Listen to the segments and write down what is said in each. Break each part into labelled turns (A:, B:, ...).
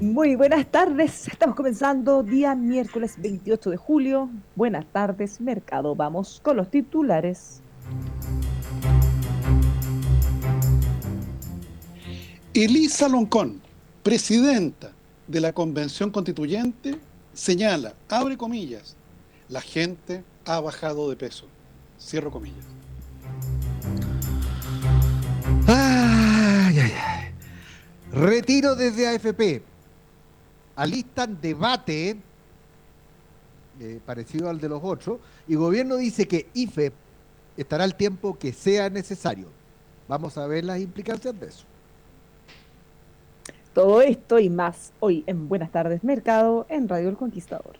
A: Muy buenas tardes, estamos comenzando día miércoles 28 de julio. Buenas tardes, mercado. Vamos con los titulares.
B: Elisa Loncón, presidenta de la Convención Constituyente, señala, abre comillas, la gente ha bajado de peso. Cierro comillas.
C: Ay, ay, ay. Retiro desde AFP. Alistan debate eh, parecido al de los otros y gobierno dice que IFE estará el tiempo que sea necesario. Vamos a ver las implicancias de eso.
A: Todo esto y más hoy en Buenas tardes Mercado en Radio El Conquistador.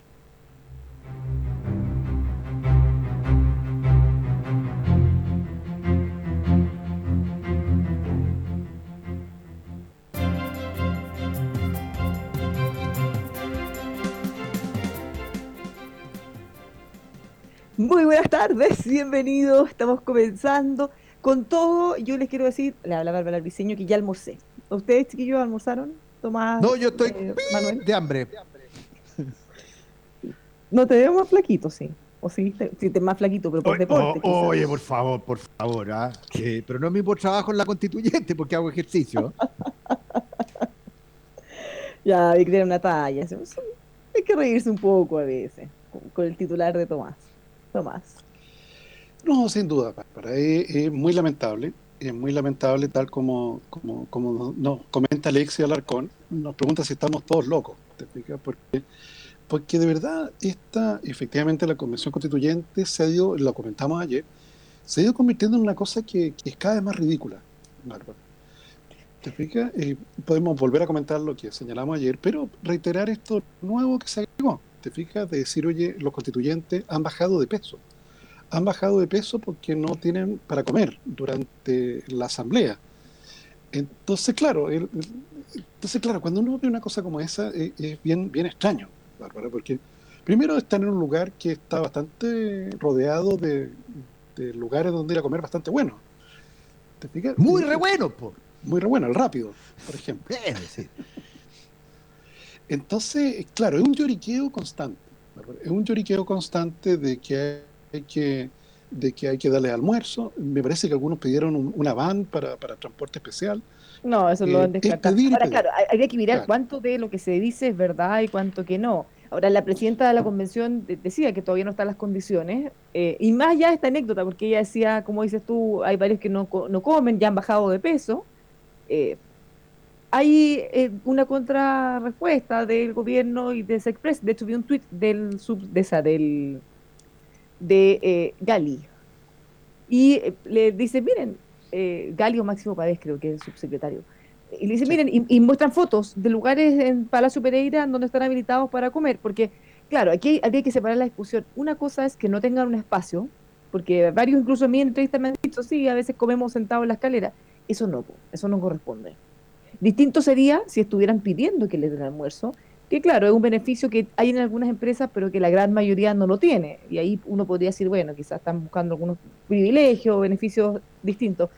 A: Muy buenas tardes, bienvenidos. Estamos comenzando con todo. Yo les quiero decir, le habla Bárbara Albiseño, que ya almorcé. ¿Ustedes, chiquillos, almorzaron? Tomás.
C: No, yo estoy
A: eh,
C: Manuel? de hambre.
A: No te veo más flaquito, sí. O sí, te, sí, te más flaquito, pero por
C: Oye,
A: deporte.
C: oye, por favor, por favor. ¿ah? Pero no es mi por trabajo en la constituyente porque hago ejercicio.
A: Ya, hay que tener una talla. Hay que reírse un poco a veces con, con el titular de Tomás. Tomás.
B: No, sin duda, Bárbara. Es, es muy lamentable. Es muy lamentable, tal como, como, como nos comenta Alexia Alarcón. Nos pregunta si estamos todos locos. ¿Te fijas? Porque, porque de verdad, esta, efectivamente, la Convención Constituyente se ha ido, lo comentamos ayer, se ha ido convirtiendo en una cosa que, es cada vez más ridícula, Bárbara. ¿Te fijas? Eh, podemos volver a comentar lo que señalamos ayer, pero reiterar esto nuevo que se agregó. ¿Te fijas? De decir, oye, los constituyentes han bajado de peso. Han bajado de peso porque no tienen para comer durante la asamblea. Entonces, claro, el- el- entonces, claro, cuando uno ve una cosa como esa, eh, es bien, bien extraño, Bárbara, porque primero están en un lugar que está bastante rodeado de, de lugares donde ir a comer bastante bueno. ¿Te fijas?
C: Muy re bueno, po.
B: Muy re bueno, el rápido, por ejemplo.
C: Sí.
B: Entonces, claro, es un lloriqueo constante. Es un lloriqueo constante de que hay que, de que, hay que darle almuerzo. Me parece que algunos pidieron un- una van para, para transporte especial.
A: No, eso lo
B: Eh,
A: han descartado.
B: es pedir
A: Ahora, claro, hay- que mirar
B: Claro.
A: cuánto de lo que se dice es verdad y cuánto que no. Ahora, la presidenta de la convención de- decía que todavía no están las condiciones, eh, y más ya esta anécdota, porque ella decía, como dices tú, hay varios que no, no comen, ya han bajado de peso. Eh, hay eh, una contrarrespuesta del gobierno y de Sexpress. De hecho, vi un tuit del, sub, de, esa, del de eh, Gali. Y eh, le dice, miren, eh, Gali o Máximo Pávez creo que es el subsecretario. Y le dice,
B: Sí.
A: miren, y, y muestran fotos de lugares en Palacio Pereira donde están habilitados para comer, porque, claro, aquí hay- habría que separar la discusión. Una cosa es que no tengan un espacio, porque varios incluso en mi entrevista me han dicho, sí, a veces comemos sentados en la escalera. Eso no, eso no corresponde. Distinto sería si estuvieran pidiendo que les den almuerzo, que claro, es un beneficio que hay en algunas empresas, pero que la gran mayoría no lo tiene. Y ahí uno podría decir, bueno, quizás están buscando algunos privilegios o beneficios distintos.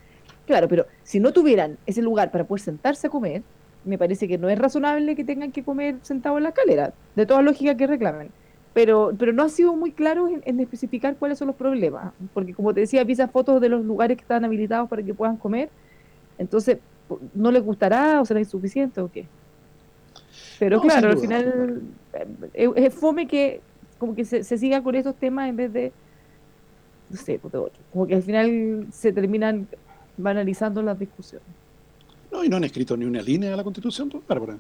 A: Claro, pero si no tuvieran ese lugar para poder sentarse a comer, me parece que no es razonable que tengan que comer sentado en la escalera, de toda lógica que reclamen. Pero, pero no ha sido muy claro en, especificar cuáles son los problemas, porque como te decía, pisa fotos de los lugares que están habilitados para que puedan comer, entonces, ¿no les gustará o será insuficiente o qué? Pero claro, al final eh, es, fome que como que se, siga con estos temas en vez de, no sé, pues, como que al final se terminan banalizando las discusiones.
B: No, y no han escrito ni una línea a la Constitución, pues, Bárbara.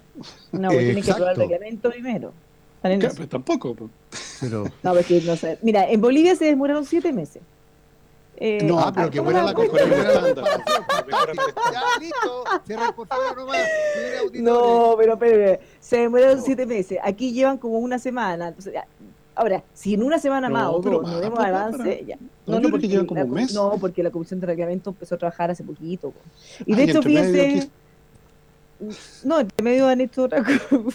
A: No, pues tienen que aprobar el reglamento primero.
B: Pues, tampoco. Pues.
A: Pero... No, pues no sé. Mira, en Bolivia se demoraron siete meses.
C: Eh, no, ah, pero que buena la comparación. ya, listo. Favor nomás.
A: No, pero, pero, se demoraron siete meses. Aquí llevan como una semana. Entonces, Ahora, si en una semana más o dos no vemos avance, ya.
B: No, no, porque, llevan como un mes.
A: No, porque la Comisión de Reglamento empezó a trabajar hace poquito. Y de hecho, fíjense. No, entre medio han hecho otra cosa.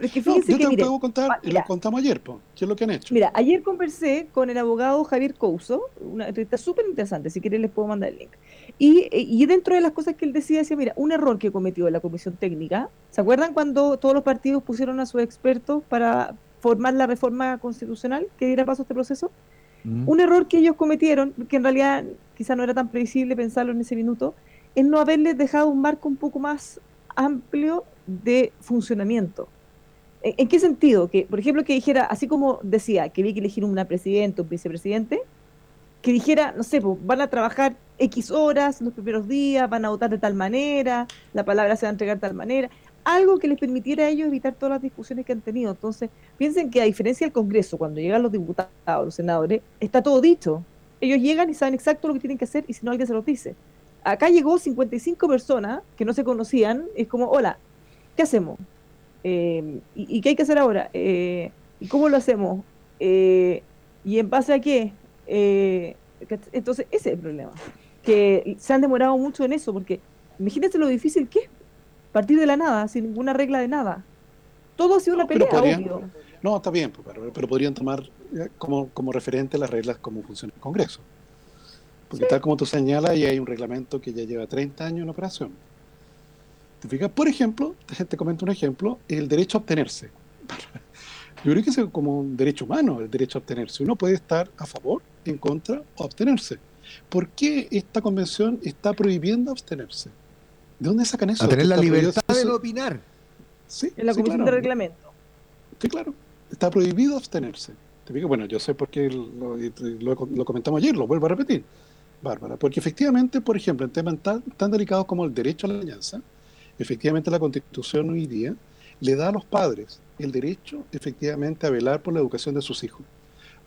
B: Pero es que fíjense yo te que, puedo contar, y lo contamos ayer, po, ¿qué es lo que han hecho?
A: Mira, ayer conversé con el abogado Javier Couso, una entrevista súper interesante, si quieren les puedo mandar el link. Y, y, dentro de las cosas que él decía, decía, mira, un error que cometió la comisión técnica, ¿se acuerdan cuando todos los partidos pusieron a sus expertos para formar la reforma constitucional que diera paso a este proceso. Mm. Un error que ellos cometieron, que en realidad quizá no era tan previsible pensarlo en ese minuto, es no haberles dejado un marco un poco más amplio de funcionamiento. ¿En, qué sentido? Que, por ejemplo, que dijera, así como decía que había que elegir una presidenta, un vicepresidente, que dijera, no sé, pues, van a trabajar X horas los primeros días, van a votar de tal manera, la palabra se va a entregar de tal manera algo que les permitiera a ellos evitar todas las discusiones que han tenido. Entonces, piensen que a diferencia del Congreso, cuando llegan los diputados, los senadores, está todo dicho. Ellos llegan y saben exacto lo que tienen que hacer y si no alguien se los dice. Acá llegó 55 personas que no se conocían, es como, hola, ¿qué hacemos? Eh, y, qué hay que hacer ahora? Eh, ¿Y cómo lo hacemos? Eh, ¿Y en base a qué? entonces, ese es el problema. Que se han demorado mucho en eso, porque imagínense lo difícil que es partir de la nada, sin ninguna regla de nada. Todo ha sido una pelea, obvio.
B: No, está bien, pues, pero, podrían tomar eh, como, como referente las reglas como funciona el Congreso. Porque tal como tú señalas, y hay un reglamento que ya lleva 30 años en operación. ¿Te fijas? Por ejemplo, te comento un ejemplo, el derecho a obtenerse. Yo creo que es como un derecho humano el derecho a obtenerse. Uno puede estar a favor, en contra o abstenerse. ¿Por qué esta convención está prohibiendo abstenerse? ¿De dónde sacan eso?
C: A tener la libertad de opinar.
A: Sí, en la Comisión de Reglamento.
B: Sí, claro. Está prohibido abstenerse. Te digo, bueno, yo sé por qué lo, comentamos ayer, lo vuelvo a repetir, Bárbara, porque efectivamente, por ejemplo, en temas tan, tan delicados como el derecho a la alianza, efectivamente la Constitución hoy día le da a los padres el derecho, efectivamente, a velar por la educación de sus hijos,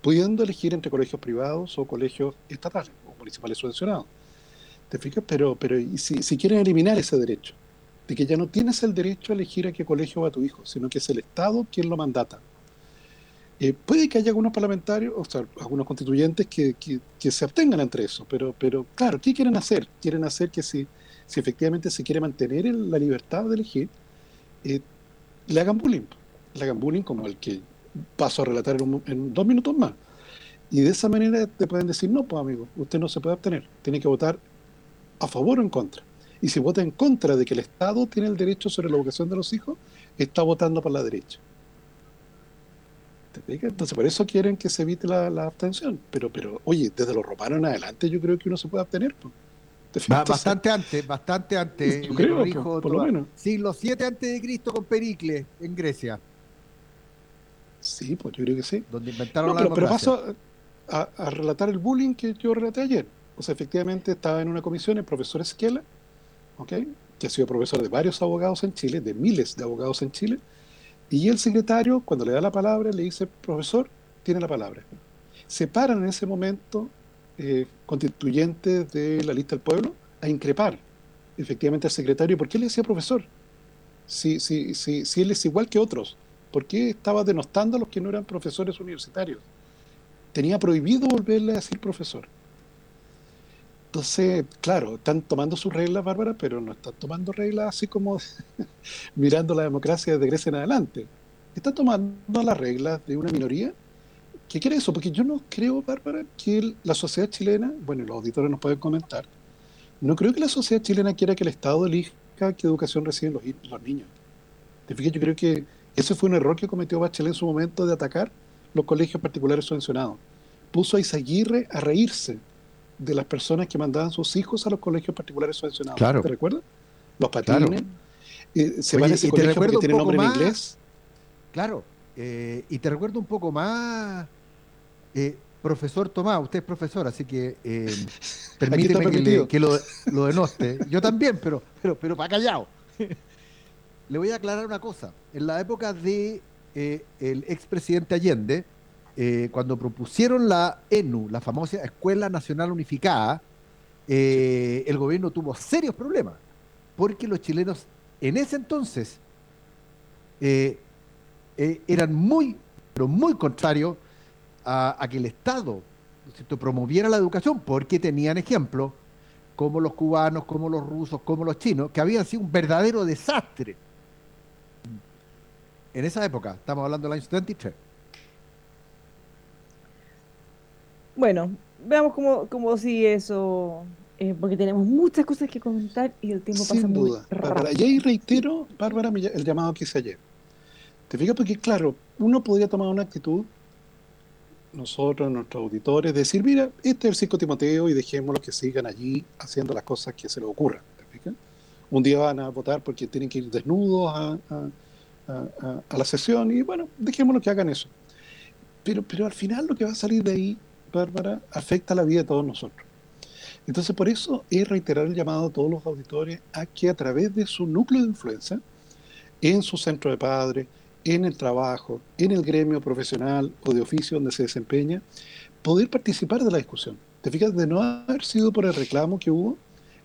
B: pudiendo elegir entre colegios privados o colegios estatales o municipales subvencionados. ¿Te fijas? Pero, pero si, si quieren eliminar ese derecho, de que ya no tienes el derecho a elegir a qué colegio va tu hijo, sino que es el Estado quien lo mandata. Eh, puede que haya algunos parlamentarios, o sea, algunos constituyentes que, que, se abstengan entre eso, pero, pero claro, ¿qué quieren hacer? Quieren hacer que si, si efectivamente se quiere mantener la libertad de elegir, eh, le hagan bullying. Le hagan bullying como el que paso a relatar en, en, dos minutos más. Y de esa manera te pueden decir, no, pues amigo, usted no se puede abstener, tiene que votar a favor o en contra. Y si vota en contra de que el Estado tiene el derecho sobre la educación de los hijos, está votando por la derecha. Entonces, por eso quieren que se evite la, abstención. Pero, pero, oye, desde los romanos en adelante yo creo que uno se puede abstener.
C: Bastante antes, bastante antes.
B: Yo creo, por, lo menos.
C: Siglo 7 antes de Cristo con Pericles en Grecia.
B: Sí, pues yo creo que sí.
C: Donde inventaron
B: la pero, paso a, a, relatar el bullying que yo relaté ayer. O sea, efectivamente estaba en una comisión el profesor Esquela, ¿okay? que ha sido profesor de varios abogados en Chile, de miles de abogados en Chile, y el secretario, cuando le da la palabra, le dice, profesor, tiene la palabra. Se paran en ese momento eh, constituyentes de la lista del pueblo a increpar efectivamente al secretario. ¿Por qué le decía profesor? Si, si, si, si él es igual que otros, ¿por qué estaba denostando a los que no eran profesores universitarios? Tenía prohibido volverle a decir profesor. Entonces, claro, están tomando sus reglas, Bárbara, pero no están tomando reglas así como mirando la democracia desde Grecia en adelante. Están tomando las reglas de una minoría ¿Qué quiere eso, porque yo no creo, Bárbara, que la sociedad chilena, bueno, los auditores nos pueden comentar, no creo que la sociedad chilena quiera que el Estado elija qué educación reciben los, los niños. ¿Te fijas? Yo creo que ese fue un error que cometió Bachelet en su momento de atacar los colegios particulares subvencionados. Puso a Isaguirre a reírse de las personas que mandaban sus hijos a los colegios particulares subvencionados.
C: Claro.
B: ¿Te recuerdas? Los patines. Eh, se Oye, ese colegio porque tiene nombre en inglés.
C: Claro. Eh, y te recuerdo un poco más, eh, profesor Tomás, usted es profesor, así que eh, permíteme que, que, lo, lo, denoste. Yo también, pero, pero, pero para callado. Le voy a aclarar una cosa. En la época de eh, el expresidente Allende, eh, cuando propusieron la ENU, la famosa Escuela Nacional Unificada, eh, el gobierno tuvo serios problemas, porque los chilenos en ese entonces eran muy, pero muy contrarios a, que el Estado promoviera la educación, porque tenían ejemplos como los cubanos, como los rusos, como los chinos, que habían sido un verdadero desastre en esa época, estamos hablando del año 73.
A: Bueno, veamos cómo, cómo sigue eso, eh, porque tenemos muchas cosas que comentar y el tiempo pasa muy rápido.
B: Y ahí reitero, Bárbara, el llamado que hice ayer. ¿Te fijas? Porque, claro, uno podría tomar una actitud, nosotros, nuestros auditores, decir, mira, este es el circo Timoteo y dejémoslo que sigan allí haciendo las cosas que se les ocurran. Un día van a votar porque tienen que ir desnudos a a, la sesión y bueno, dejémoslo que hagan eso. Pero, pero al final lo que va a salir de ahí, Bárbara, afecta la vida de todos nosotros. Entonces por eso es reiterar el llamado a todos los auditores a que a través de su núcleo de influencia, en su centro de padres, en el trabajo, en el gremio profesional o de oficio donde se desempeña, poder participar de la discusión. Te fijas, de no haber sido por el reclamo que hubo,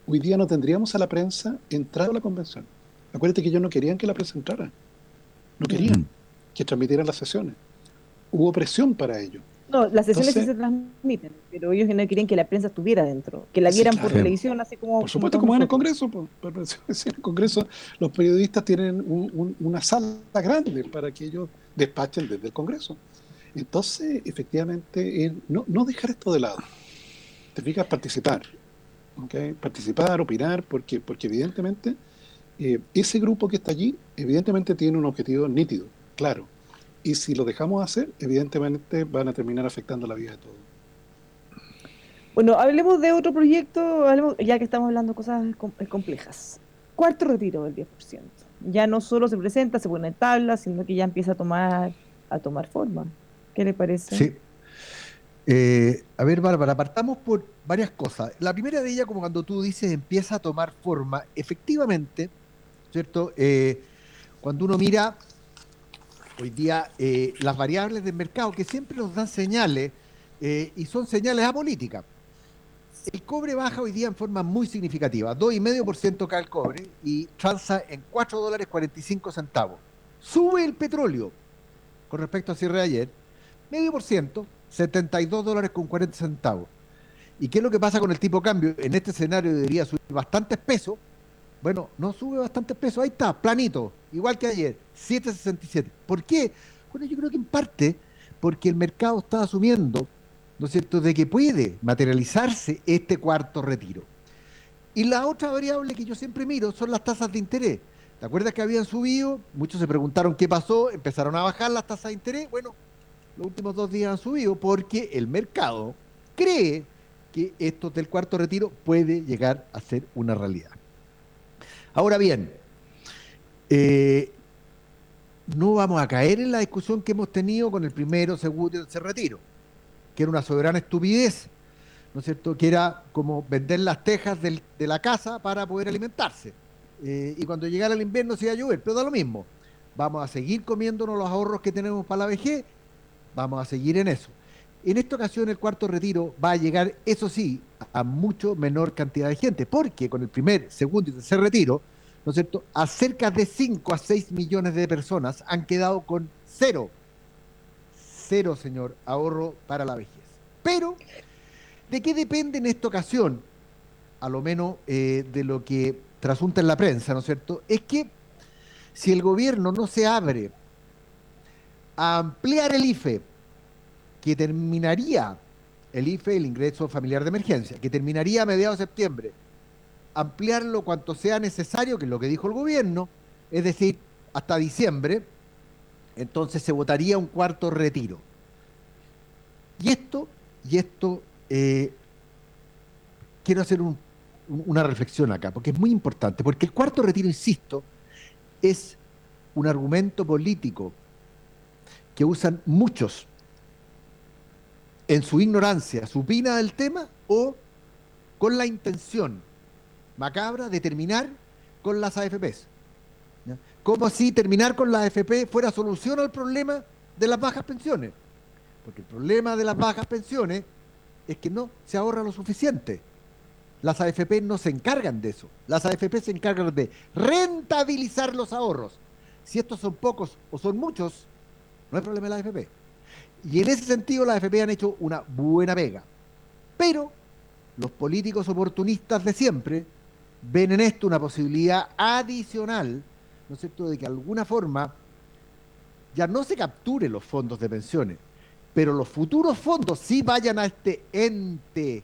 B: hoy día no tendríamos a la prensa entrado a la convención. Acuérdate que ellos no querían que la prensa entrara. No querían que transmitieran las sesiones. Hubo presión para ello.
A: No, las sesiones sí se transmiten, pero ellos no querían que la prensa estuviera dentro, que la vieran por televisión, así como...
B: Por supuesto, como, en el Congreso. en el Congreso los periodistas tienen una sala grande para que ellos despachen desde el Congreso. Entonces, efectivamente, no, no dejar esto de lado. Te fijas, participar. ¿okay? Participar, opinar, porque, porque evidentemente eh, ese grupo que está allí evidentemente tiene un objetivo nítido, claro. Y si lo dejamos hacer, evidentemente van a terminar afectando la vida de todos.
A: Bueno, hablemos de otro proyecto, ya que estamos hablando de cosas complejas. Cuarto retiro del 10%. Ya no solo se presenta, se pone en tabla, sino que ya empieza a tomar, a tomar forma. ¿Qué le parece?
C: Sí. Eh, a ver, Bárbara, partamos por varias cosas. La primera de ellas, como cuando tú dices, empieza a tomar forma. Efectivamente, ¿cierto? Eh, cuando uno mira hoy día eh, las variables del mercado, que siempre nos dan señales, eh, y son señales apolíticas. El cobre baja hoy día en forma muy significativa, 2,5% cae el cobre y transa en 4 dólares 45 centavos. Sube el petróleo con respecto a cierre de ayer, medio por ciento, 72 dólares con 40 centavos. ¿Y qué es lo que pasa con el tipo de cambio? En este escenario debería subir bastantes pesos, bueno, no sube bastante peso, ahí está, planito, igual que ayer, 7.67. ¿Por qué? Bueno, yo creo que en parte porque el mercado está asumiendo, ¿no es cierto?, de que puede materializarse este cuarto retiro. Y la otra variable que yo siempre miro son las tasas de interés. ¿Te acuerdas que habían subido? Muchos se preguntaron qué pasó, empezaron a bajar las tasas de interés. Bueno, los últimos dos días han subido porque el mercado cree que esto del cuarto retiro puede llegar a ser una realidad. Ahora bien, eh, no vamos a caer en la discusión que hemos tenido con el primero, segundo y tercer retiro, que era una soberana estupidez, ¿no es cierto? Que era como vender las tejas de la casa para poder alimentarse. Eh, y cuando llegara el invierno se iba a llover, pero da lo mismo. Vamos a seguir comiéndonos los ahorros que tenemos para la vejez, vamos a seguir en eso. En esta ocasión el cuarto retiro va a llegar, eso sí, a mucho menor cantidad de gente, porque con el primer, segundo y tercer retiro, ¿no es cierto?, a cerca de 5 a 6 millones de personas han quedado con cero, cero, señor, ahorro para la vejez. Pero, ¿de qué depende en esta ocasión? A lo menos eh, de lo que trasunta en la prensa, ¿no es cierto? Es que si el gobierno no se abre a ampliar el IFE, que terminaría el IFE, el ingreso familiar de emergencia, que terminaría a mediados de septiembre, ampliarlo cuanto sea necesario, que es lo que dijo el gobierno, es decir, hasta diciembre, entonces se votaría un cuarto retiro. Y esto, y esto, eh, quiero hacer una reflexión acá, porque es muy importante, porque el cuarto retiro, insisto, es un argumento político que usan muchos en su ignorancia, supina del tema o con la intención macabra de terminar con las AFPs. Como si terminar con las AFP fuera solución al problema de las bajas pensiones. Porque el problema de las bajas pensiones es que no se ahorra lo suficiente. Las AFP no se encargan de eso. Las AFP se encargan de rentabilizar los ahorros. Si estos son pocos o son muchos, no hay problema de la AFP. Y en ese sentido las AFP han hecho una buena pega. Pero los políticos oportunistas de siempre ven en esto una posibilidad adicional, ¿no es cierto?, de que de alguna forma ya no se capturen los fondos de pensiones, pero los futuros fondos sí vayan a este ente,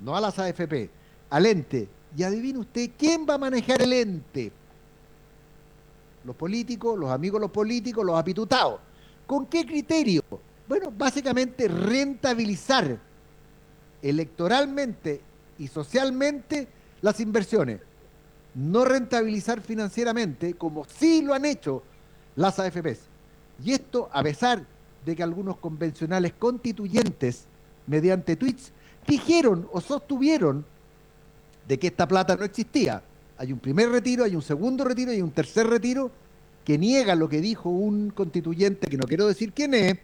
C: no a las AFP, al ente. Y adivine usted, ¿quién va a manejar el ente? Los políticos, los amigos los políticos, los apitutados. ¿Con qué criterio? Bueno, básicamente rentabilizar electoralmente y socialmente las inversiones. No rentabilizar financieramente como sí lo han hecho las AFPs. Y esto a pesar de que algunos convencionales constituyentes, mediante tweets, dijeron o sostuvieron de que esta plata no existía. Hay un primer retiro, hay un segundo retiro y un tercer retiro que niega lo que dijo un constituyente, que no quiero decir quién es,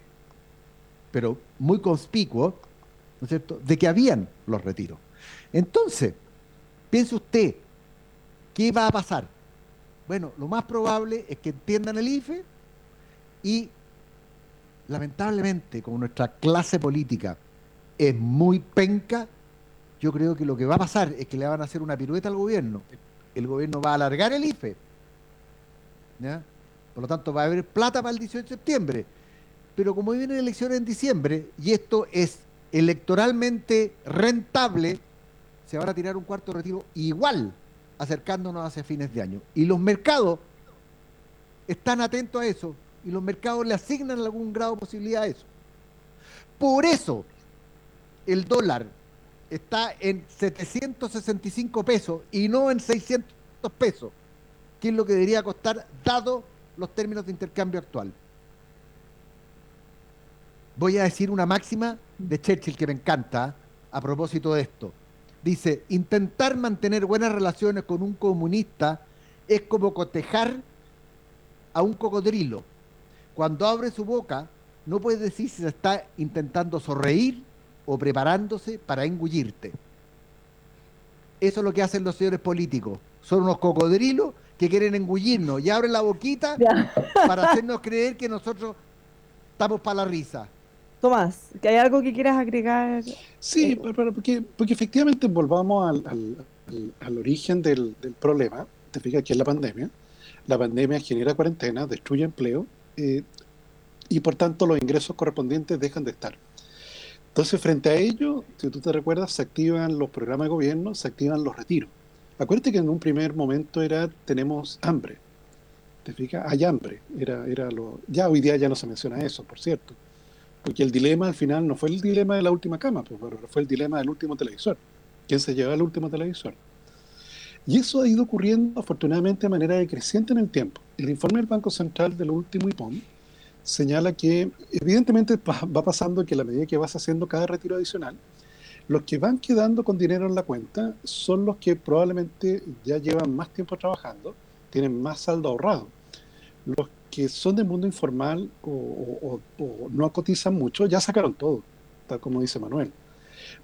C: pero muy conspicuo, ¿no es cierto?, de que habían los retiros. Entonces, piense usted, ¿qué va a pasar? Bueno, lo más probable es que entiendan el IFE y lamentablemente, como nuestra clase política es muy penca, yo creo que lo que va a pasar es que le van a hacer una pirueta al gobierno. El gobierno va a alargar el IFE. Por lo tanto, va a haber plata para el 18 de septiembre. Pero como vienen elecciones en diciembre y esto es electoralmente rentable, se van a tirar un cuarto retiro igual, acercándonos hacia fines de año. Y los mercados están atentos a eso y los mercados le asignan algún grado de posibilidad a eso. Por eso el dólar está en 765 pesos y no en 600 pesos, que es lo que debería costar dado los términos de intercambio actual. Voy a decir una máxima de Churchill que me encanta a propósito de esto. Dice, intentar mantener buenas relaciones con un comunista es como cotejar a un cocodrilo. Cuando abre su boca, no puedes decir si se está intentando sonreír o preparándose para engullirte. Eso es lo que hacen los señores políticos. Son unos cocodrilos que quieren engullirnos y abren la boquita para hacernos creer que nosotros estamos para la risa.
A: Tomás, ¿que hay algo que quieras agregar?
B: Sí, eh, porque, porque efectivamente volvamos al, al, origen del, del, problema, te fijas que es la pandemia. La pandemia genera cuarentena, destruye empleo eh, y por tanto los ingresos correspondientes dejan de estar. Entonces, frente a ello, si tú te recuerdas, se activan los programas de gobierno, se activan los retiros. Acuérdate que en un primer momento era tenemos hambre. ¿Te fijas? Hay hambre. Era, era lo, ya hoy día ya no se menciona eso, por cierto porque el dilema al final no fue el dilema de la última cama, pues, fue el dilema del último televisor. ¿Quién se lleva el último televisor? Y eso ha ido ocurriendo afortunadamente de manera decreciente en el tiempo. El informe del Banco Central del último IPOM señala que evidentemente va pasando que a la medida que vas haciendo cada retiro adicional, los que van quedando con dinero en la cuenta son los que probablemente ya llevan más tiempo trabajando, tienen más saldo ahorrado. Los que son del mundo informal o, no cotizan mucho, ya sacaron todo, tal como dice Manuel.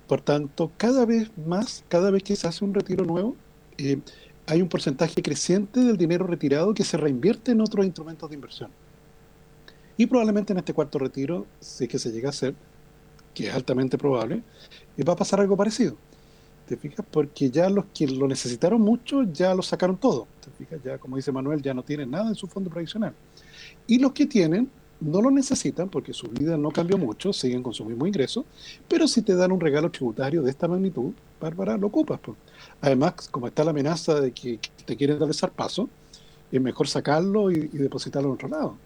B: Por tanto, cada vez más, cada vez que se hace un retiro nuevo, eh, hay un porcentaje creciente del dinero retirado que se reinvierte en otros instrumentos de inversión. Y probablemente en este cuarto retiro, si es que se llega a hacer, que es altamente probable, eh, va a pasar algo parecido. ¿Te fijas? Porque ya los que lo necesitaron mucho ya lo sacaron todo. ¿Te fijas? Ya, como dice Manuel, ya no tienen nada en su fondo previsional. Y los que tienen, no lo necesitan porque su vida no cambió mucho, siguen con su mismo ingreso, pero si te dan un regalo tributario de esta magnitud, Bárbara, lo ocupas. Pues. Además, como está la amenaza de que te quieren dar el paso, es mejor sacarlo y, depositarlo en otro lado.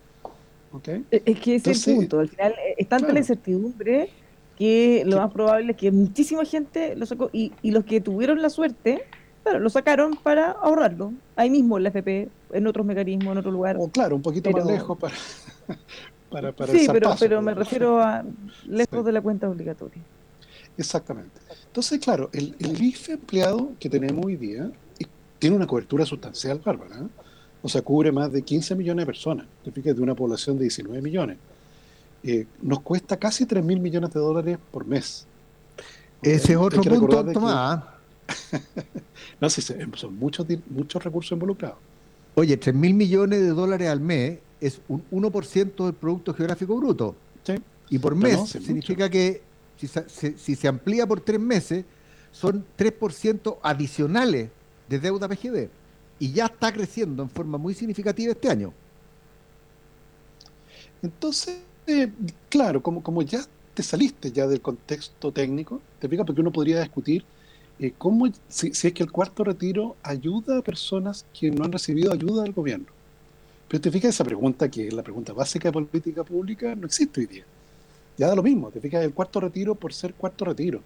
A: ¿Okay? Es que ese es el punto. Al final eh, es tanta la incertidumbre que lo más probable es que muchísima gente lo sacó y, y los que tuvieron la suerte, claro, lo sacaron para ahorrarlo. Ahí mismo en la FP, en otros mecanismos, en otro lugar.
B: O claro, un poquito más lejos para, para, para
A: Sí, pero, pero me refiero a lejos de la cuenta obligatoria.
B: Exactamente. Entonces, claro, el, el IFE empleado que tenemos hoy día tiene una cobertura sustancial, Bárbara. ¿eh? O sea, cubre más de 15 millones de personas. Te fijas, de una población de 19 millones. Eh, nos cuesta casi 3 mil millones de dólares por mes.
C: Ese es otro punto, Tomás.
B: no, sí, son muchos, muchos recursos involucrados.
C: Oye, 3 mil millones de dólares al mes es un 1% del Producto Geográfico Bruto. Sí. Y por mes significa que si se, si se amplía por tres meses, son 3% adicionales de deuda PGB y ya está creciendo en forma muy significativa este año.
B: Entonces, eh, claro, como, como ya te saliste ya del contexto técnico, te explica porque uno podría discutir eh, cómo, si, es que el cuarto retiro ayuda a personas que no han recibido ayuda del gobierno. Pero te fijas esa pregunta, que es la pregunta básica de política pública, no existe hoy día. Ya da lo mismo, te fijas el cuarto retiro por ser cuarto retiro.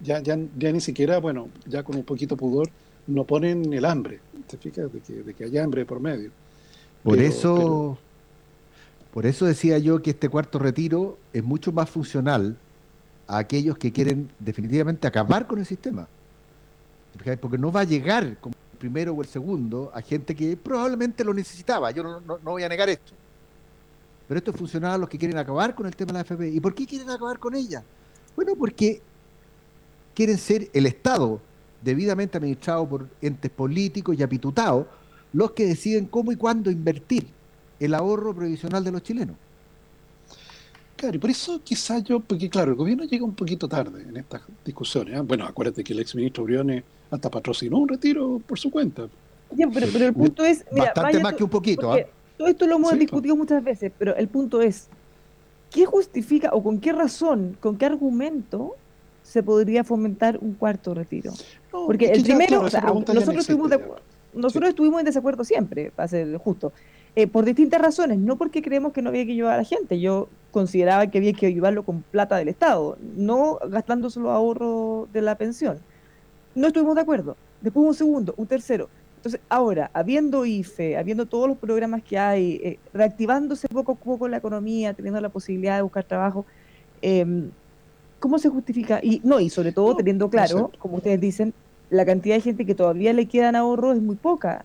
B: Ya, ya, ya ni siquiera, bueno, ya con un poquito pudor, no ponen el hambre, ¿te fijas? De que, de que haya hambre por medio.
C: Por eso, por eso decía yo que este cuarto retiro es mucho más funcional a aquellos que quieren definitivamente acabar con el sistema. Porque no va a llegar como el primero o el segundo a gente que probablemente lo necesitaba. Yo no, voy a negar esto. Pero esto es funcional a los que quieren acabar con el tema de la FP. ¿Y por qué quieren acabar con ella? Bueno, porque quieren ser el Estado debidamente administrado por entes políticos y apitutados, los que deciden cómo y cuándo invertir el ahorro previsional de los chilenos.
B: Claro, y por eso quizás yo, porque claro, el gobierno llega un poquito tarde en estas discusiones. ¿eh? Bueno, acuérdate que el exministro Briones hasta patrocinó un retiro por su cuenta.
A: pero, el punto es...
C: Bastante más que un poquito. ¿ah?
A: Todo esto lo hemos discutido muchas veces, pero el punto es, ¿qué justifica o con qué razón, con qué argumento se podría fomentar un cuarto retiro. Porque el primero, nosotros, estuvimos, nosotros estuvimos en desacuerdo siempre, para ser justo, eh, por distintas razones, no porque creemos que no había que ayudar a la gente, yo consideraba que había que ayudarlo con plata del Estado, no gastándose los ahorros de la pensión. No estuvimos de acuerdo. Después un segundo, un tercero. Entonces, ahora, habiendo IFE, habiendo todos los programas que hay, eh, reactivándose poco a poco la economía, teniendo la posibilidad de buscar trabajo, eh, ¿cómo se justifica? Y no, y sobre todo teniendo claro, como ustedes dicen, la cantidad de gente que todavía le quedan ahorros es muy poca.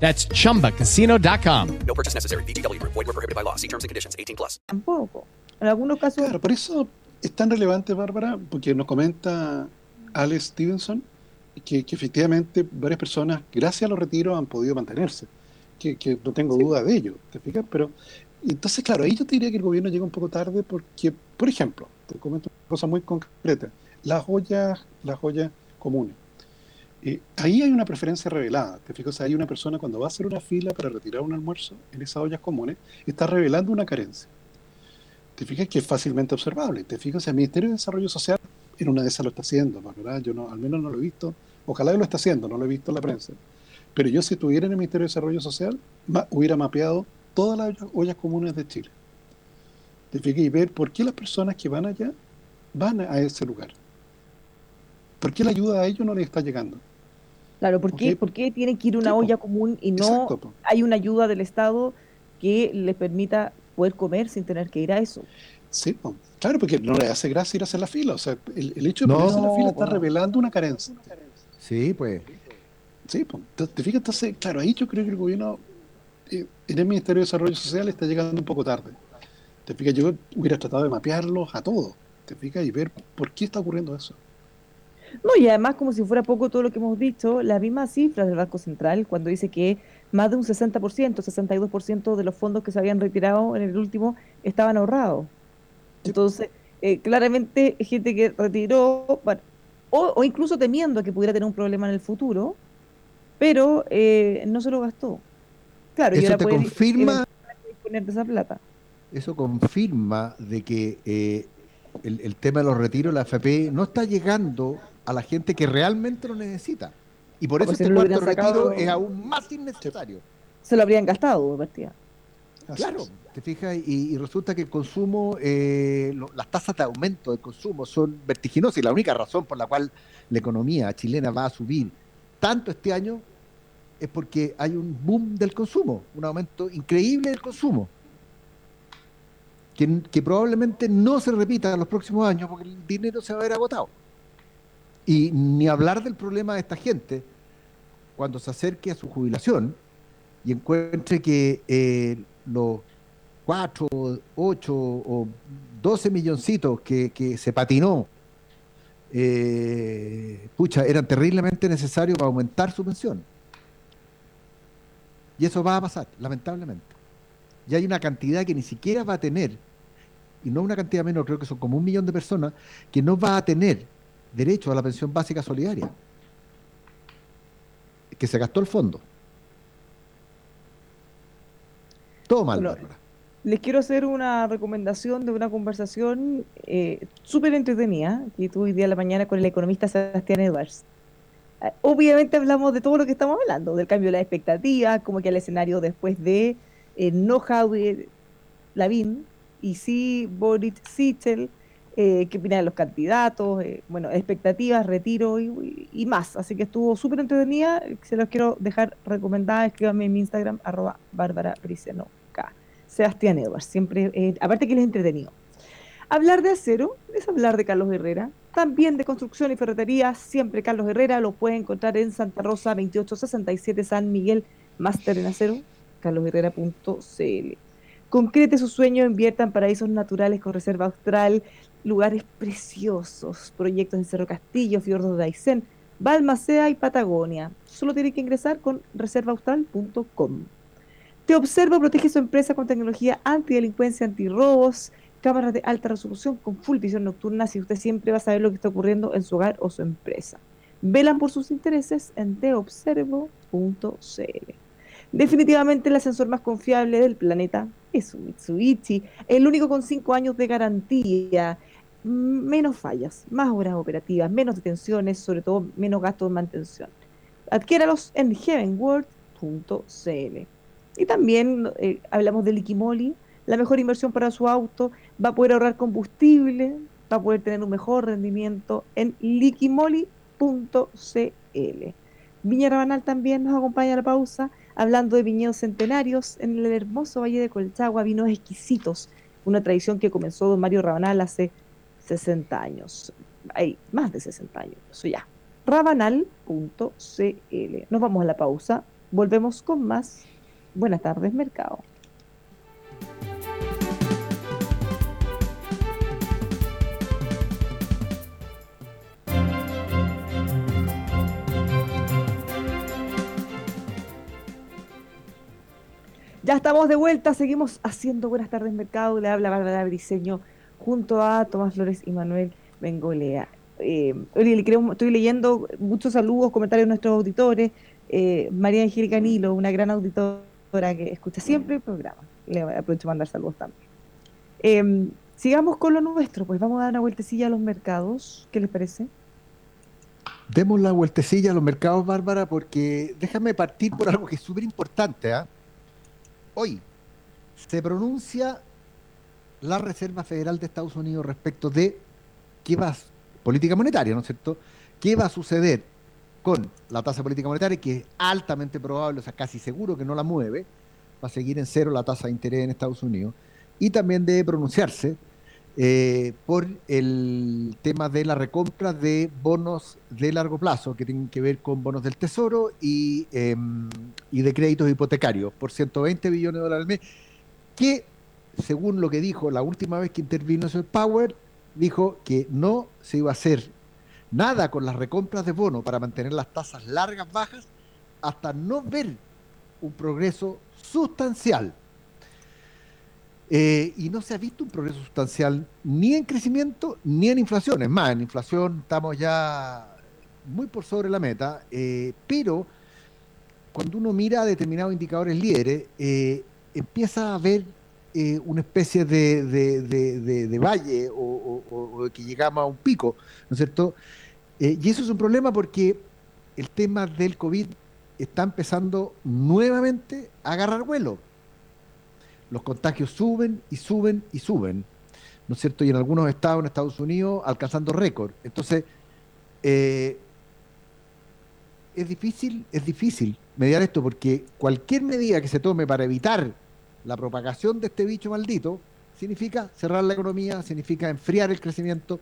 D: That's chumbacasino.com. No purchase necessary. BGW. Void were prohibited by law. See terms and conditions 18 plus.
A: Tampoco. En algunos casos.
B: Claro, por eso es tan relevante, Bárbara, porque nos comenta Alex Stevenson que, que, efectivamente varias personas, gracias a los retiros, han podido mantenerse. Que, que no tengo duda de ello, ¿te fijas? Pero entonces, claro, ahí yo te diría que el gobierno llega un poco tarde porque, por ejemplo, te comento una cosa muy concreta, las joyas, las joyas comunes. Eh, ahí hay una preferencia revelada. Te fijas, hay una persona cuando va a hacer una fila para retirar un almuerzo en esas ollas comunes, está revelando una carencia. Te fijas que es fácilmente observable. Te fijas, el Ministerio de Desarrollo Social en una de esas lo está haciendo, ¿verdad? Yo no, al menos no lo he visto. Ojalá que lo esté haciendo, no lo he visto en la prensa. Pero yo si estuviera en el Ministerio de Desarrollo Social, hubiera mapeado todas las ollas comunes de Chile. Te fijas y ver por qué las personas que van allá van a ese lugar. ¿Por qué la ayuda a ellos no les está llegando?
A: Claro, ¿por qué, ¿por qué tienen que ir a una olla común y no hay una ayuda del Estado que les permita poder comer sin tener que ir a eso?
B: Sí, claro, porque no le hace gracia ir a hacer la fila. O sea, el, hecho de ponerse la fila está revelando una carencia.
C: Sí, pues.
B: Sí, pues. Te fijas, entonces, claro, ahí yo creo que el gobierno, eh, en el Ministerio de Desarrollo Social, está llegando un poco tarde. Te fijas, yo hubiera tratado de mapearlos a todos. ¿Te fijas? Y ver por qué está ocurriendo eso.
A: No, y además, como si fuera poco todo lo que hemos dicho, las mismas cifras del Banco Central, cuando dice que más de un 60%, 62% de los fondos que se habían retirado en el último estaban ahorrados. Entonces, eh, claramente, gente que retiró, o, incluso temiendo que pudiera tener un problema en el futuro, pero eh, no se lo gastó.
C: Claro, y ahora te confirma
A: disponer de esa plata.
C: Eso confirma de que eh, el, el, tema de los retiros, la AFP, no está llegando a la gente que realmente lo necesita. Y por eso este cuarto retiro es aún más innecesario.
A: Se lo habrían gastado, partida.
C: Claro, te fijas, y, resulta que el consumo, eh, las tasas de aumento del consumo son vertiginosas y la única razón por la cual la economía chilena va a subir tanto este año es porque hay un boom del consumo, un aumento increíble del consumo, que, que probablemente no se repita en los próximos años porque el dinero se va a ver agotado. Y ni hablar del problema de esta gente cuando se acerque a su jubilación y encuentre que eh, los 4, 8 o 12 milloncitos que, se patinó, eh, pucha, eran terriblemente necesarios para aumentar su pensión. Y eso va a pasar, lamentablemente. Y hay una cantidad que ni siquiera va a tener, y no una cantidad menor, creo que son como un millón de personas, que no va a tener derecho a la pensión básica solidaria, que se gastó el fondo. Todo mal,
A: Les quiero hacer una recomendación de una conversación eh, súper entretenida que tuve hoy día a la mañana con el economista Sebastián Edwards. Eh, obviamente hablamos de todo lo que estamos hablando, del cambio de la expectativa, como que el escenario después de eh, no Javier Lavín y sí Boris Sichel, eh, qué opinan los candidatos, eh, bueno, expectativas, retiro y, más. Así que estuvo súper entretenida, se los quiero dejar recomendada, escríbanme en mi Instagram, arroba Bárbara. Sebastián Edwards, siempre, eh, aparte que les entretenido. Hablar de acero es hablar de Carlos Herrera, también de construcción y ferretería, siempre Carlos Herrera, lo puede encontrar en Santa Rosa 2867 San Miguel, máster en acero, carlosherrera.cl. Concrete su sueño, invierta en paraísos naturales con Reserva Austral, lugares preciosos, proyectos en Cerro Castillo, Fiordos de Aysén, Balmacea y Patagonia. Solo tiene que ingresar con reservaaustral.com. Te observa, protege su empresa con tecnología antidelincuencia, antirrobos, cámaras de alta resolución con full visión nocturna, si usted siempre va a saber lo que está ocurriendo en su hogar o su empresa. Velan por sus intereses en teobservo.cl. Definitivamente el ascensor más confiable del planeta es un Mitsubishi, el único con 5 años de garantía, menos fallas, más horas operativas, menos detenciones, sobre todo menos gastos de mantención. Adquiéralos en heavenworld.cl. Y también eh, hablamos de Liquimoli, la mejor inversión para su auto, va a poder ahorrar combustible, va a poder tener un mejor rendimiento en liquimoli.cl. Viña Rabanal también nos acompaña a la pausa, hablando de viñedos centenarios en el hermoso Valle de Colchagua, vinos exquisitos, una tradición que comenzó don Mario Rabanal hace 60 años. Hay más de 60 años, eso ya. Rabanal.cl. Nos vamos a la pausa. Volvemos con más. Buenas tardes, mercado. Ya estamos de vuelta, seguimos haciendo Buenas tardes Mercado, le habla Bárbara Briseño junto a Tomás Flores y Manuel Bengolea. Eh, estoy leyendo muchos saludos, comentarios de nuestros auditores. Eh, María Angélica Canilo, una gran auditora que escucha siempre el programa. Le aprovecho para mandar saludos también. Eh, sigamos con lo nuestro, pues vamos a dar una vueltecilla a los mercados. ¿Qué les parece?
C: Demos la vueltecilla a los mercados, Bárbara, porque déjame partir por algo que es súper importante. ¿ah? Hoy se pronuncia la Reserva Federal de Estados Unidos respecto de qué va, política monetaria, ¿no es cierto? ¿Qué va a suceder con la tasa política monetaria, que es altamente probable, o sea, casi seguro que no la mueve, va a seguir en cero la tasa de interés en Estados Unidos, y también debe pronunciarse eh, por el tema de la recompra de bonos de largo plazo, que tienen que ver con bonos del Tesoro y, em, y de créditos hipotecarios, por 120 billones de dólares al mes, que según lo que dijo la última vez que intervino el Power, dijo que no se iba a hacer nada con las recompras de bono para mantener las tasas largas bajas hasta no ver un progreso sustancial. Eh, y no se ha visto un progreso sustancial ni en crecimiento ni en inflación. Es más, en inflación estamos ya muy por sobre la meta, eh, pero cuando uno mira determinados indicadores líderes, eh, empieza a ver una especie de, valle o, o, que llegamos a un pico, ¿no es cierto? y eso es un problema porque el tema del COVID está empezando nuevamente a agarrar vuelo. Los contagios suben y suben y suben, ¿no es cierto? Y en algunos estados, en Estados Unidos, alcanzando récord. Entonces, eh, es difícil, es difícil mediar esto porque cualquier medida que se tome para evitar la propagación de este bicho maldito significa cerrar la economía, significa enfriar el crecimiento.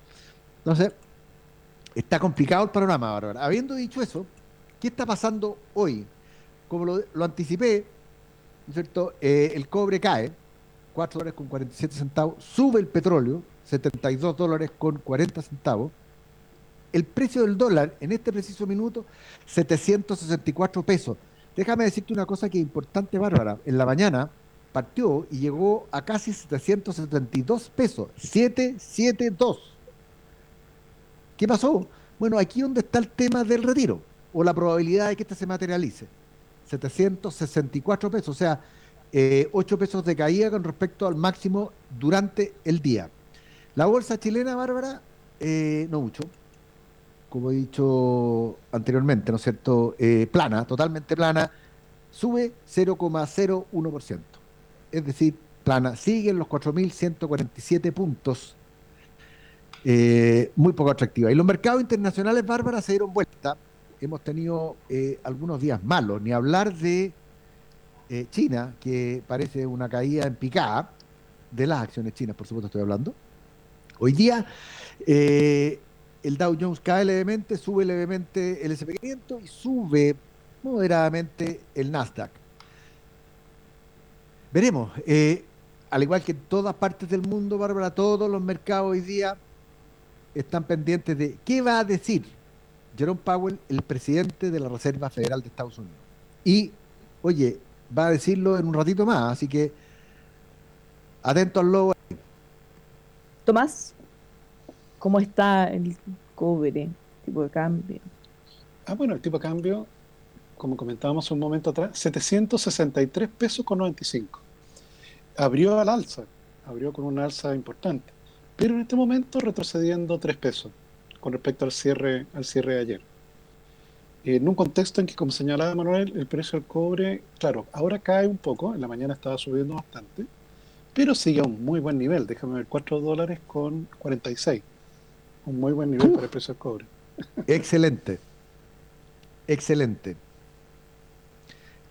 C: Entonces, está complicado el panorama, Bárbara. Habiendo dicho eso, ¿Qué está pasando hoy? Como lo, anticipé, cierto? Eh, el cobre cae, 4 dólares con 47 centavos, sube el petróleo, 72 dólares con 40 centavos. El precio del dólar en este preciso minuto, 764 pesos. Déjame decirte una cosa que es importante, Bárbara. En la mañana partió y llegó a casi 772 pesos. 772. ¿Qué pasó? Bueno, aquí donde está el tema del retiro o la probabilidad de que este se materialice. 764 pesos, o sea, 8 eh, pesos de caída con respecto al máximo durante el día. La bolsa chilena, Bárbara, eh, no mucho, como he dicho anteriormente, ¿no es cierto? Eh, plana, totalmente plana, sube 0,01%. Es decir, plana, sigue en los 4.147 puntos, muy poco atractiva. Y los mercados internacionales, Bárbara, se dieron vuelta hemos tenido eh, algunos días malos, ni hablar de eh, China, que parece una caída en picada, de las acciones chinas, por supuesto estoy hablando. Hoy día eh, el Dow Jones cae levemente, sube levemente el SP500 y sube moderadamente el Nasdaq. Veremos, al igual que en todas partes del mundo, Bárbara, todos los mercados hoy día están pendientes de qué va a decir Jerome Powell, el presidente de la Reserva Federal de Estados Unidos. Y, oye, va a decirlo en un ratito más, así que atento al lobo.
A: Tomás, ¿cómo está el cobre, tipo de cambio?
B: Ah, bueno, el tipo de cambio, como comentábamos un momento atrás, 763 pesos con 95. Abrió al alza, abrió con una alza importante, pero en este momento retrocediendo 3 pesos con respecto al cierre, al cierre de ayer. En un contexto en que, como señalaba Manuel, el precio del cobre, claro, ahora cae un poco, en la mañana estaba subiendo bastante, pero sigue a un muy buen nivel, déjame ver, 4 dólares con 46. Un muy buen nivel para el precio del cobre.
C: Excelente. Excelente.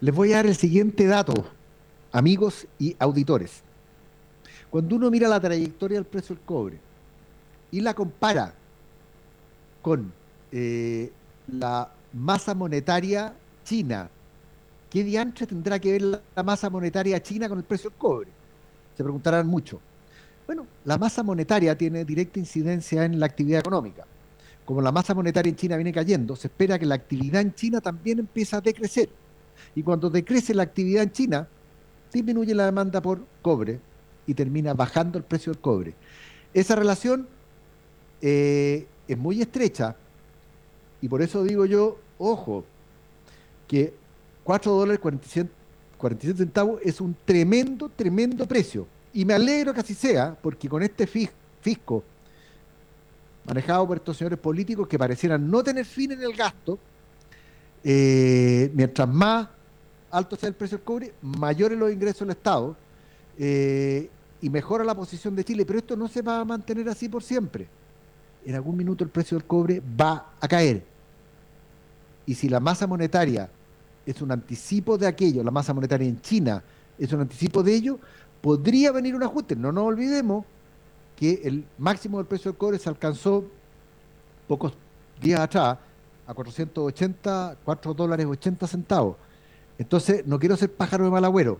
C: Les voy a dar el siguiente dato, amigos y auditores. Cuando uno mira la trayectoria del precio del cobre y la compara con eh, la masa monetaria china. ¿Qué diantre tendrá que ver la, masa monetaria china con el precio del cobre? Se preguntarán mucho. Bueno, la masa monetaria tiene directa incidencia en la actividad económica. Como la masa monetaria en China viene cayendo, se espera que la actividad en China también empiece a decrecer. Y cuando decrece la actividad en China, disminuye la demanda por cobre y termina bajando el precio del cobre. Esa relación eh, es muy estrecha y por eso digo yo, ojo, que 4 dólares 47, 47 centavos es un tremendo, tremendo precio. Y me alegro que así sea, porque con este fisco manejado por estos señores políticos que parecieran no tener fin en el gasto, eh, mientras más alto sea el precio del cobre, mayores los ingresos del Estado eh, y mejora la posición de Chile. Pero esto no se va a mantener así por siempre en algún minuto el precio del cobre va a caer. Y si la masa monetaria es un anticipo de aquello, la masa monetaria en China es un anticipo de ello, podría venir un ajuste. No nos olvidemos que el máximo del precio del cobre se alcanzó pocos días atrás a 480, 4 dólares 80 centavos. Entonces, no quiero ser pájaro de mal agüero,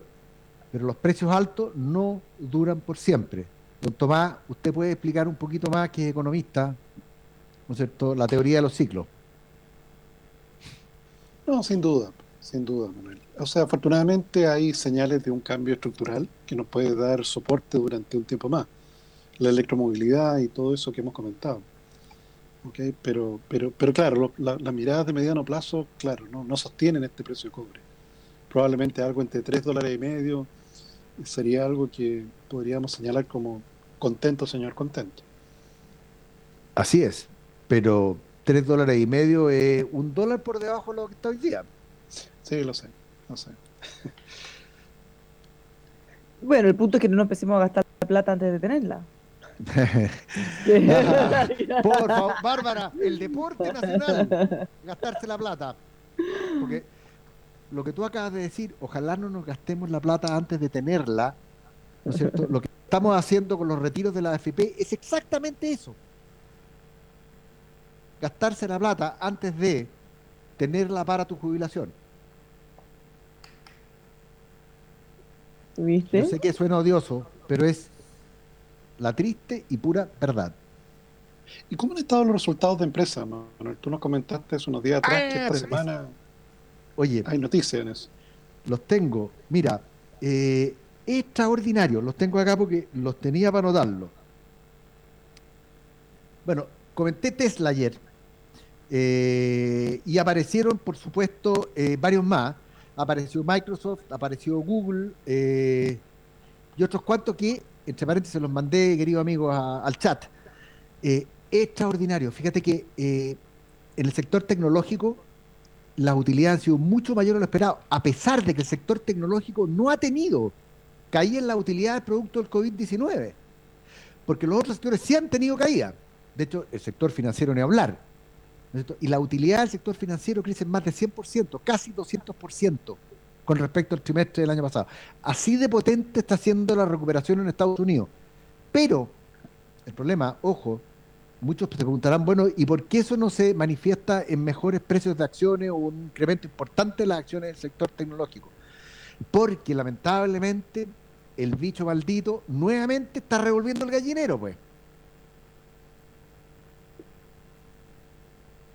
C: pero los precios altos no duran por siempre. Don Tomás, usted puede explicar un poquito más que es economista, ¿no es cierto?, la teoría de los ciclos.
B: No, sin duda, sin duda, Manuel. O sea, afortunadamente hay señales de un cambio estructural que nos puede dar soporte durante un tiempo más. La electromovilidad y todo eso que hemos comentado. ¿Okay? Pero, pero, pero claro, las miradas de mediano plazo, claro, no, no sostienen este precio de cobre. Probablemente algo entre 3 dólares y medio sería algo que podríamos señalar como contento, señor contento.
C: Así es, pero 3 dólares y medio es un dólar por debajo de lo que está hoy día.
B: Sí, lo sé, lo sé.
A: Bueno, el punto es que no empecemos a gastar la plata antes de tenerla.
C: por favor, Bárbara, el deporte nacional, gastarse la plata. Porque lo que tú acabas de decir, ojalá no nos gastemos la plata antes de tenerla, ¿no es cierto? Lo que estamos haciendo con los retiros de la AFP es exactamente eso. Gastarse la plata antes de tenerla para tu jubilación.
A: ¿Viste?
C: Yo sé que suena odioso, pero es la triste y pura verdad.
B: ¿Y cómo han estado los resultados de empresa, Manuel? Tú nos comentaste hace unos días atrás que esta semana
C: Oye,
B: hay noticias en eso.
C: Los tengo, mira, eh, extraordinarios, los tengo acá porque los tenía para anotarlo. Bueno, comenté Tesla ayer eh, y aparecieron, por supuesto, eh, varios más. Apareció Microsoft, apareció Google y otros cuantos que, entre paréntesis, los mandé, queridos amigos, al chat. extraordinario. Fíjate que en el sector tecnológico las utilidades han sido mucho mayores a lo esperado, a pesar de que el sector tecnológico no ha tenido caída en la utilidad del producto del COVID-19, porque los otros sectores sí han tenido caída. De hecho, el sector financiero ni hablar. y la utilidad del sector financiero crece en más de 100%, casi 200% con respecto al trimestre del año pasado. Así de potente está siendo la recuperación en Estados Unidos. Pero el problema, ojo, muchos se preguntarán, bueno, ¿y por qué eso no se manifiesta en mejores precios de acciones o un incremento importante de las acciones del sector tecnológico? Porque lamentablemente el bicho maldito nuevamente está revolviendo el gallinero, pues.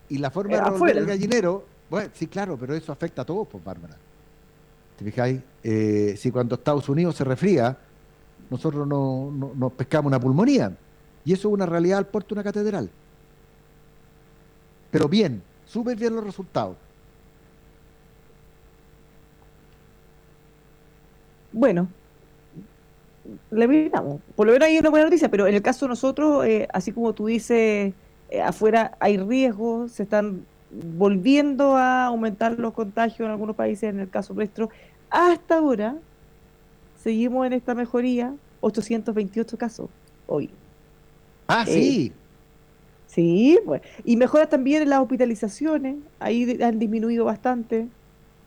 C: Y la forma de eh, revolver el gallinero, bueno, sí, claro, pero eso afecta a todos, pues, Bárbara. ¿Te fijáis? Eh, si cuando Estados Unidos se refría, nosotros no, no, nos pescamos una pulmonía y eso es una realidad al puerto de una catedral. Pero bien, súper bien los resultados.
A: Bueno, le miramos. Por lo menos hay una buena noticia, pero en el caso de nosotros, eh, así como tú dices, eh, afuera hay riesgos, se están volviendo a aumentar los contagios en algunos países, en el caso nuestro. Hasta ahora, seguimos en esta mejoría, 828 casos hoy.
C: Ah, eh, sí.
A: sí, pues. Y mejora también las hospitalizaciones, ahí han disminuido bastante.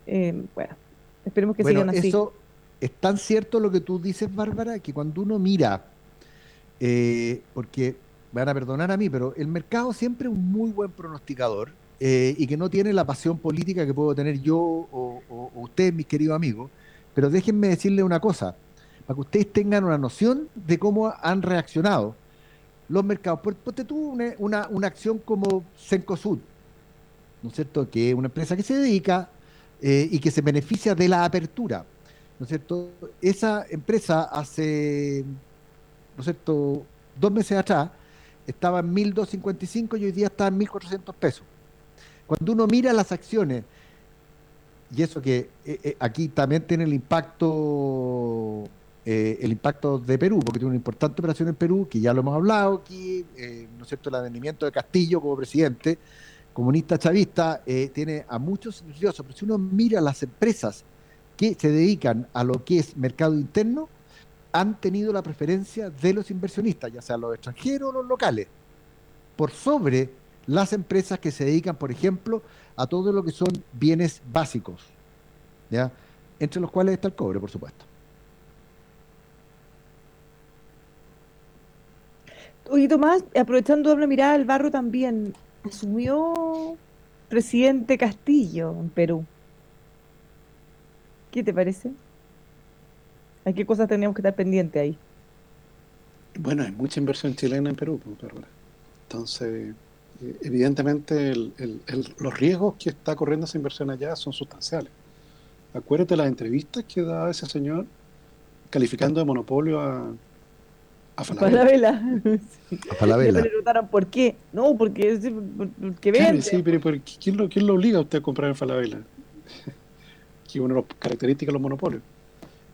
A: Eh, bueno, esperemos que sigan así.
C: Eso es tan cierto lo que tú dices, Bárbara, que cuando uno mira, eh, porque van a perdonar a mí, pero el mercado siempre es un muy buen pronosticador y que no tiene la pasión política que puedo tener yo o, o ustedes, mis queridos amigos. Pero déjenme decirle una cosa, para que ustedes tengan una noción de cómo han reaccionado los mercados. Ponte tú una, una, acción como Cencosud, ¿no es cierto? Que es una empresa que se dedica eh, y que se beneficia de la apertura, ¿no es cierto? Esa empresa hace, ¿no es cierto?, dos meses atrás estaba en 1.255 y hoy día está en 1.400 pesos. Cuando uno mira las acciones, y eso que eh, eh, aquí también tiene el impacto eh, el impacto de Perú, porque tiene una importante operación en Perú, que ya lo hemos hablado aquí, eh, ¿no es cierto?, el advenimiento de Castillo como presidente comunista chavista, eh, tiene a muchos nerviosos, pero si uno mira las empresas que se dedican a lo que es mercado interno, han tenido la preferencia de los inversionistas, ya sean los extranjeros o los locales, por sobre las empresas que se dedican, por ejemplo, a todo lo que son bienes básicos, ¿ya? entre los cuales está el cobre, por supuesto.
A: Oye, Tomás, aprovechando una mirada al barro también, asumió presidente Castillo en Perú. ¿Qué te parece? ¿A qué cosas teníamos que estar pendientes ahí?
B: Bueno, hay mucha inversión chilena en Perú, pues, Entonces, eh, evidentemente los riesgos que está corriendo esa inversión allá son sustanciales. Acuérdate las entrevistas que da ese señor calificando de monopolio a,
A: a Falabella.
C: A Falabella.
A: Le preguntaron por qué. No, porque, porque vende.
B: Sí, pero ¿quién lo, ¿quién lo obliga a usted a comprar en Falabella? que una de las características de los monopolios.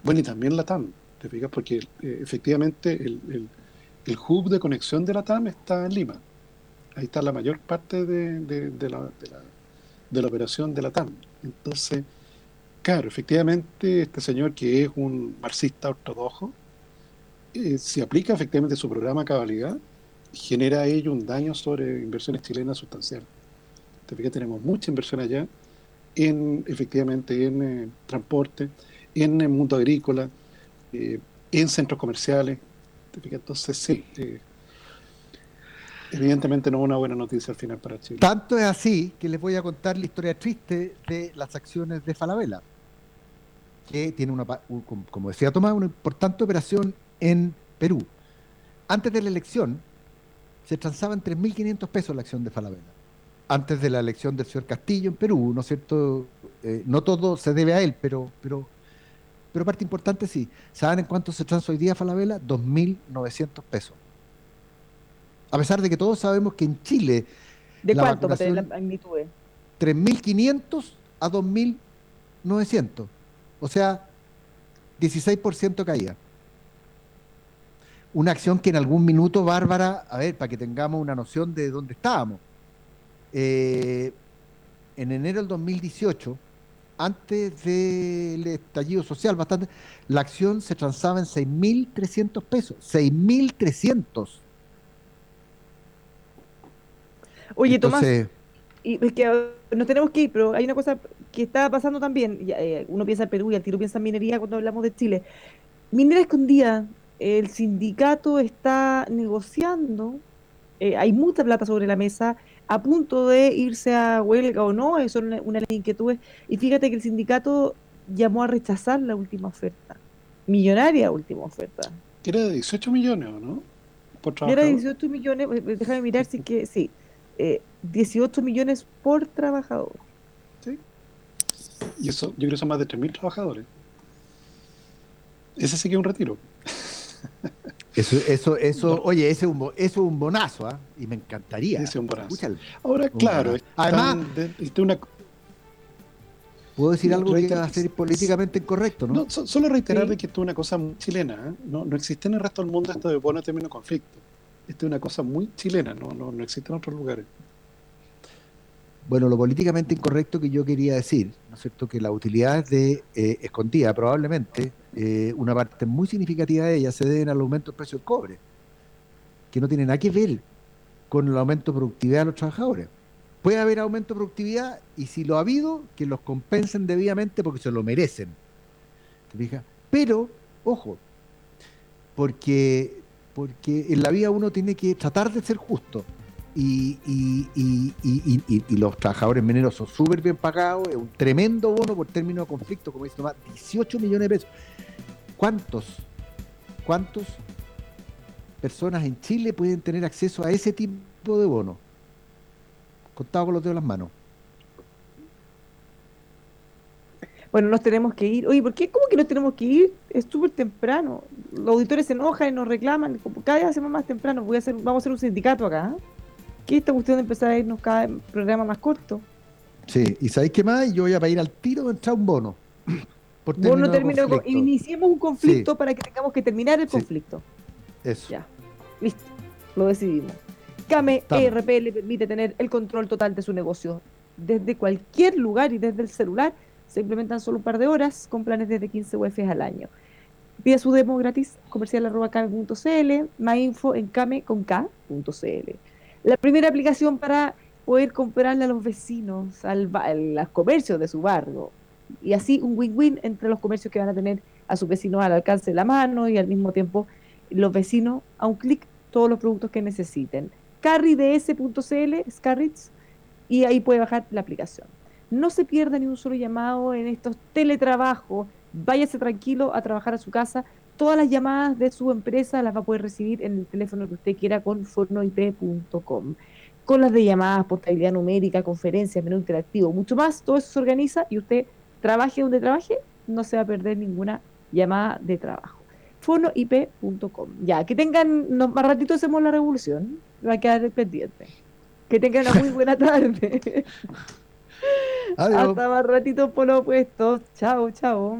B: Bueno, y también la TAM, ¿te fijas? Porque eh, efectivamente el, el, el, hub de conexión de la TAM está en Lima. Ahí está la mayor parte de, de, la, de la operación de la TAM. Entonces, claro, efectivamente, este señor que es un marxista ortodoxo, eh, si aplica efectivamente su programa cabalidad, genera ello un daño sobre inversiones chilenas sustancial. Te fijas, tenemos mucha inversión allá, en efectivamente en eh, transporte, en el mundo agrícola, eh, en centros comerciales. ¿Te fijas? Entonces, sí, evidentemente no es una buena noticia al final para Chile.
C: Tanto es así que les voy a contar la historia triste de las acciones de Falabella, que tiene una, como decía Tomás, una importante operación en Perú. Antes de la elección se transaban 3.500 pesos la acción de Falabella. Antes de la elección del señor Castillo en Perú, ¿no es cierto? Eh, no todo se debe a él, pero, pero, pero parte importante sí. ¿Saben en cuánto se transa hoy día Falabella? 2.900 pesos. A pesar de que todos sabemos que en Chile.
A: ¿De cuánto para la magnitud?
C: 3.500 a 2.900. O sea, 16% caía. Una acción que en algún minuto, Bárbara, a ver, para que tengamos una noción de dónde estábamos. Eh, en enero del 2018, antes del estallido social, bastante, la acción se transaba en 6.300 pesos. 6.300.
A: Oye, Tomás, y es que nos tenemos que ir, pero hay una cosa que está pasando también. Eh, uno piensa en Perú y al tiro piensa en minería cuando hablamos de Chile. Minera escondida, el sindicato está negociando, eh, hay mucha plata sobre la mesa, a punto de irse a huelga o no, eso es una, una inquietud. Y fíjate que el sindicato llamó a rechazar la última oferta, millonaria última oferta.
B: Era de 18 millones, ¿o no?
A: Era de 18 millones, eh, déjame mirar si que sí, 18 millones por trabajador.
B: Sí. Y eso, yo creo que son más de 3.000 trabajadores. Ese sí que es un retiro.
C: Eso, eso, eso, oye, ese es un, es un bonazo, ¿ah? Y me encantaría.
B: Ese es un bonazo. Ahora, claro,
C: además, una... puedo decir algo que va a ser políticamente incorrecto, ¿no?
B: solo reiterar que esto es una cosa muy chilena, ¿eh? no, no existe en el resto del mundo esto de bono término conflicto. Esto es una cosa muy chilena, no, no, no existe en otros lugares.
C: Bueno, lo políticamente incorrecto que yo quería decir, ¿no es cierto? Que la utilidad de eh, escondida, probablemente, eh, una parte muy significativa de ella se deben al aumento del precio del cobre, que no tiene nada que ver con el aumento de productividad de los trabajadores. Puede haber aumento de productividad y si lo ha habido, que los compensen debidamente porque se lo merecen. ¿Te fijas? Pero, ojo, porque, porque en la vida uno tiene que tratar de ser justo y, y, los trabajadores mineros son súper bien pagados, es un tremendo bono por término de conflicto, como dice Tomás, 18 millones de pesos. ¿Cuántos, cuántos personas en Chile pueden tener acceso a ese tipo de bono? Contado con los dedos de las manos.
A: Bueno, nos tenemos que ir. Oye, ¿por qué? ¿Cómo que nos tenemos que ir? Es súper temprano. Los auditores se enojan y nos reclaman. Cada día hacemos más temprano. Voy a hacer, vamos a hacer un sindicato acá. ¿eh? ¿Qué esta cuestión de empezar a irnos cada programa más corto?
C: Sí, y ¿sabéis qué más? Yo voy a ir al tiro de entrar un bono.
A: Por termino iniciemos un conflicto para que tengamos que terminar el conflicto.
C: Eso.
A: Ya, listo, lo decidimos. CAME ERP le permite tener el control total de su negocio. Desde cualquier lugar y desde el celular se implementan solo un par de horas con planes desde 15 UF al año. Pide su demo gratis comercial arroba came.cl, más info en came.k.cl. La primera aplicación para poder comprarle a los vecinos, al, a los comercios de su barrio. Y así un win-win entre los comercios que van a tener a sus vecinos al alcance de la mano y al mismo tiempo los vecinos a un clic todos los productos que necesiten. Carryds.cl, Scarrits, y ahí puede bajar la aplicación. No se pierda ni un solo llamado en estos teletrabajos. Váyase tranquilo a trabajar a su casa todas las llamadas de su empresa las va a poder recibir en el teléfono que usted quiera con fornoip.com. Con las de llamadas, portabilidad numérica, conferencias, menú interactivo, mucho más, todo eso se organiza y usted trabaje donde trabaje, no se va a perder ninguna llamada de trabajo. Fornoip.com. Ya, que tengan, más ratito hacemos la revolución, va a quedar pendiente. Que tengan una muy buena tarde. Hasta más ratito por lo opuesto. Chao, chao.